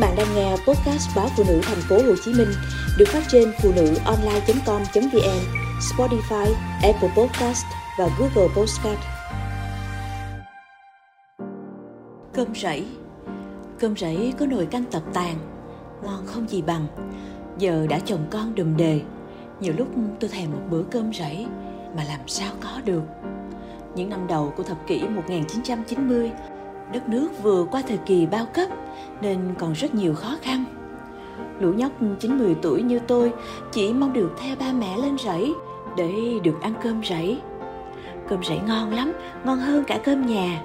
bạn đang nghe podcast báo phụ nữ thành phố Hồ Chí Minh được phát trên phụ nữ online.com.vn, Spotify, Apple Podcast và Google Podcast. Cơm rẫy Cơm rẫy có nồi canh tập tàn, ngon không gì bằng. Giờ đã chồng con đùm đề, nhiều lúc tôi thèm một bữa cơm rẫy mà làm sao có được. Những năm đầu của thập kỷ 1990, đất nước vừa qua thời kỳ bao cấp nên còn rất nhiều khó khăn. Lũ nhóc 9-10 tuổi như tôi chỉ mong được theo ba mẹ lên rẫy để được ăn cơm rẫy. Cơm rẫy ngon lắm, ngon hơn cả cơm nhà.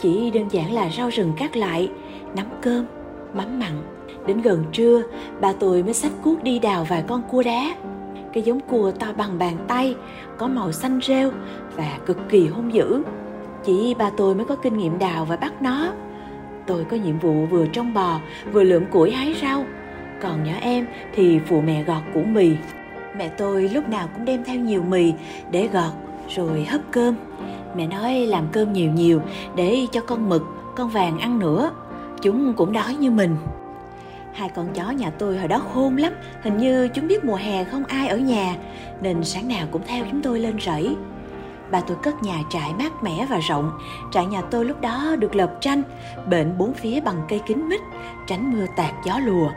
Chỉ đơn giản là rau rừng cắt lại, nắm cơm, mắm mặn. Đến gần trưa, bà tôi mới xách cuốc đi đào vài con cua đá. Cái giống cua to bằng bàn tay, có màu xanh rêu và cực kỳ hung dữ. Chỉ bà tôi mới có kinh nghiệm đào và bắt nó. Tôi có nhiệm vụ vừa trông bò, vừa lượm củi hái rau. Còn nhỏ em thì phụ mẹ gọt củ mì. Mẹ tôi lúc nào cũng đem theo nhiều mì để gọt rồi hấp cơm. Mẹ nói làm cơm nhiều nhiều để cho con mực, con vàng ăn nữa. Chúng cũng đói như mình. Hai con chó nhà tôi hồi đó khôn lắm, hình như chúng biết mùa hè không ai ở nhà, nên sáng nào cũng theo chúng tôi lên rẫy. Bà tôi cất nhà trại mát mẻ và rộng, trại nhà tôi lúc đó được lợp tranh, bệnh bốn phía bằng cây kính mít, tránh mưa tạt gió lùa.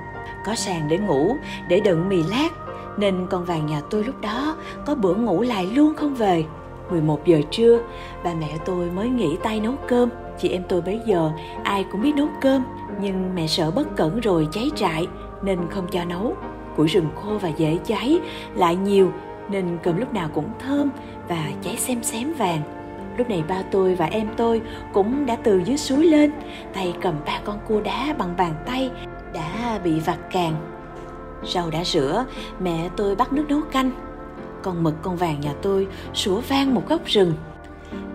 Có sàn để ngủ, để đựng mì lát, nên con vàng nhà tôi lúc đó có bữa ngủ lại luôn không về. 11 giờ trưa, ba mẹ tôi mới nghỉ tay nấu cơm. Chị em tôi bấy giờ ai cũng biết nấu cơm, nhưng mẹ sợ bất cẩn rồi cháy trại nên không cho nấu. Củi rừng khô và dễ cháy, lại nhiều nên cơm lúc nào cũng thơm và cháy xem xém vàng. Lúc này ba tôi và em tôi cũng đã từ dưới suối lên, tay cầm ba con cua đá bằng bàn tay đã bị vặt càng. Rau đã rửa, mẹ tôi bắt nước nấu canh. Con mực con vàng nhà tôi sủa vang một góc rừng.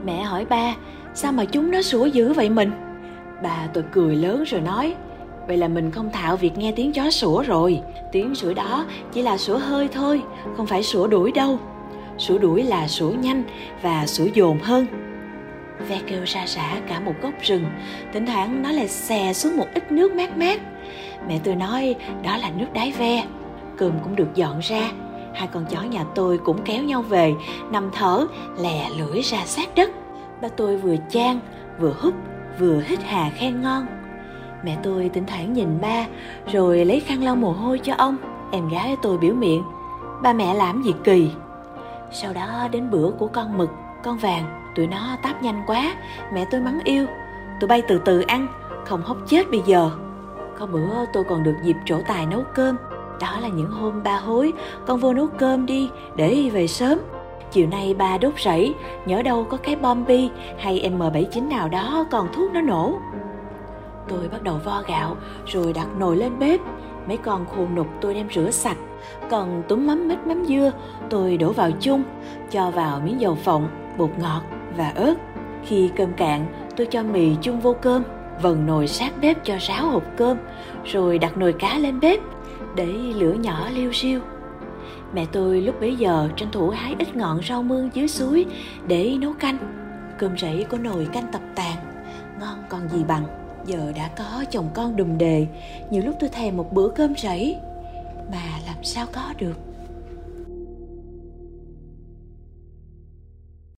Mẹ hỏi ba, sao mà chúng nó sủa dữ vậy mình? Bà tôi cười lớn rồi nói, vậy là mình không thạo việc nghe tiếng chó sủa rồi. Tiếng sủa đó chỉ là sủa hơi thôi, không phải sủa đuổi đâu. Sủa đuổi là sủa nhanh và sủa dồn hơn. Ve kêu xa xả cả một gốc rừng, thỉnh thoảng nó lại xè xuống một ít nước mát mát. Mẹ tôi nói đó là nước đáy ve. Cơm cũng được dọn ra, hai con chó nhà tôi cũng kéo nhau về, nằm thở, lè lưỡi ra sát đất. Ba tôi vừa chan, vừa hút, vừa hít hà khen ngon. Mẹ tôi tỉnh thoảng nhìn ba, rồi lấy khăn lau mồ hôi cho ông. Em gái tôi biểu miệng, ba mẹ làm gì kỳ. Sau đó đến bữa của con mực, con vàng, tụi nó táp nhanh quá, mẹ tôi mắng yêu. Tụi bay từ từ ăn, không hốc chết bây giờ. Có bữa tôi còn được dịp trổ tài nấu cơm. Đó là những hôm ba hối, con vô nấu cơm đi để về sớm. Chiều nay ba đốt rẫy, nhớ đâu có cái bom bi hay M79 nào đó còn thuốc nó nổ. Tôi bắt đầu vo gạo rồi đặt nồi lên bếp. Mấy con khô nục tôi đem rửa sạch. Còn túm mắm mít mắm dưa tôi đổ vào chung, cho vào miếng dầu phộng, bột ngọt và ớt. Khi cơm cạn, tôi cho mì chung vô cơm, vần nồi sát bếp cho ráo hộp cơm, rồi đặt nồi cá lên bếp để lửa nhỏ liêu riêu. Mẹ tôi lúc bấy giờ tranh thủ hái ít ngọn rau mương dưới suối để nấu canh. Cơm rẫy có nồi canh tập tàn, ngon còn gì bằng. Giờ đã có chồng con đùm đề, nhiều lúc tôi thèm một bữa cơm rẫy mà làm sao có được.